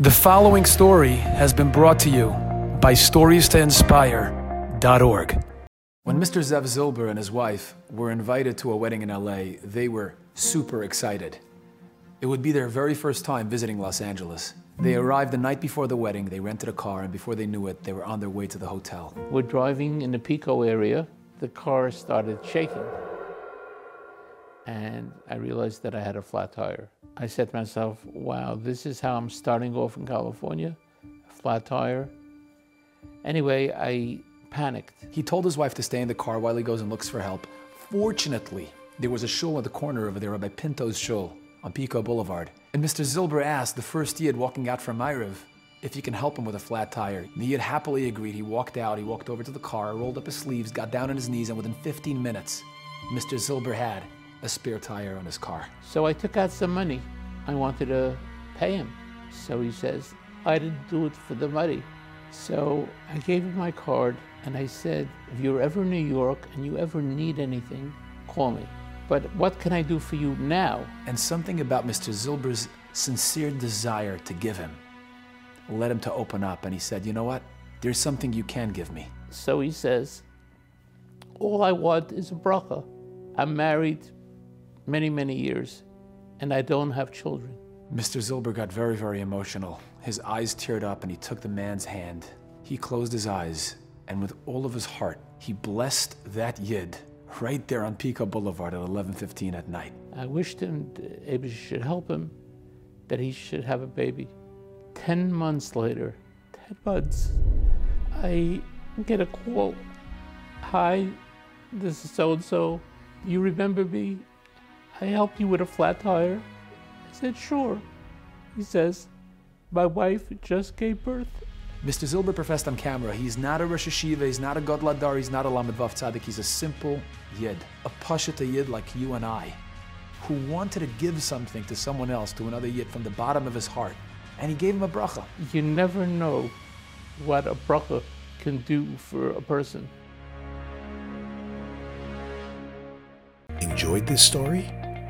The following story has been brought to you by StoriesToInspire.org. When Mr. Zev Zilber and his wife were invited to a wedding in LA, they were super excited. It would be their very first time visiting Los Angeles. They arrived the night before the wedding, they rented a car, and before they knew it, they were on their way to the hotel. We're driving in the Pico area. The car started shaking. And I realized that I had a flat tire. I said to myself, wow, this is how I'm starting off in California, a flat tire. Anyway, I panicked. He told his wife to stay in the car while he goes and looks for help. Fortunately, there was a shul at the corner over there, by Pinto's shul on Pico Boulevard. And Mr. Zilber asked the first Yid walking out from Ma'ariv if he can help him with a flat tire. The Yid happily agreed. He walked out, he walked over to the car, rolled up his sleeves, got down on his knees, and within 15 minutes, Mr. Zilber had a spare tire on his car. So I took out some money. I wanted to pay him. So he says, I didn't do it for the money. So I gave him my card and I said, if you're ever in New York and you ever need anything, call me. But what can I do for you now? And something about Mr. Zilber's sincere desire to give him led him to open up. And he said, You know what? There's something you can give me. So he says, All I want is a bracha. I'm married many, many years, and I don't have children. Mr. Zilber got very, very emotional. His eyes teared up and he took the man's hand. He closed his eyes and with all of his heart, he blessed that Yid right there on Pico Boulevard at 11:15 at night. I wished him Abel should help him, that he should have a baby. Ten months later, ten months, I get a call. Hi, this is so and so. You remember me? I helped you with a flat tire. I said, sure. He says, my wife just gave birth. Mr. Zilber professed on camera he's not a Rosh Yeshiva, he's not a Gadol Hador, he's not a Lamed Vav Tzaddik, he's a simple Yid, a Pashata Yid like you and I, who wanted to give something to someone else, to another Yid from the bottom of his heart. And he gave him a bracha. You never know what a bracha can do for a person. Enjoyed this story?